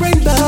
Rainbow.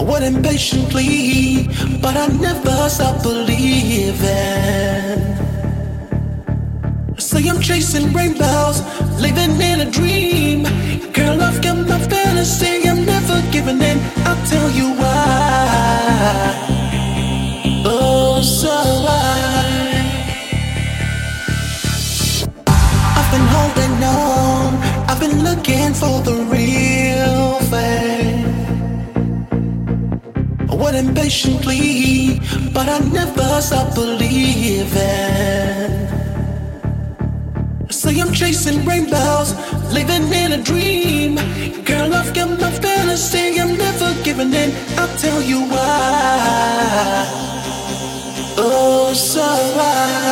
Waiting patiently, but I never stop believing. I Say I'm chasing rainbows, living in a dream. Girl, I've got my fantasy, I'm never giving in. I'll tell you why. Oh, so why? I've been holding on, I've been looking for the real Waiting patiently, but I never stop believing. I Say I'm chasing rainbows, living in a dream. Girl, I've got my fantasy, I'm never giving in. I'll tell you why. Oh, so why?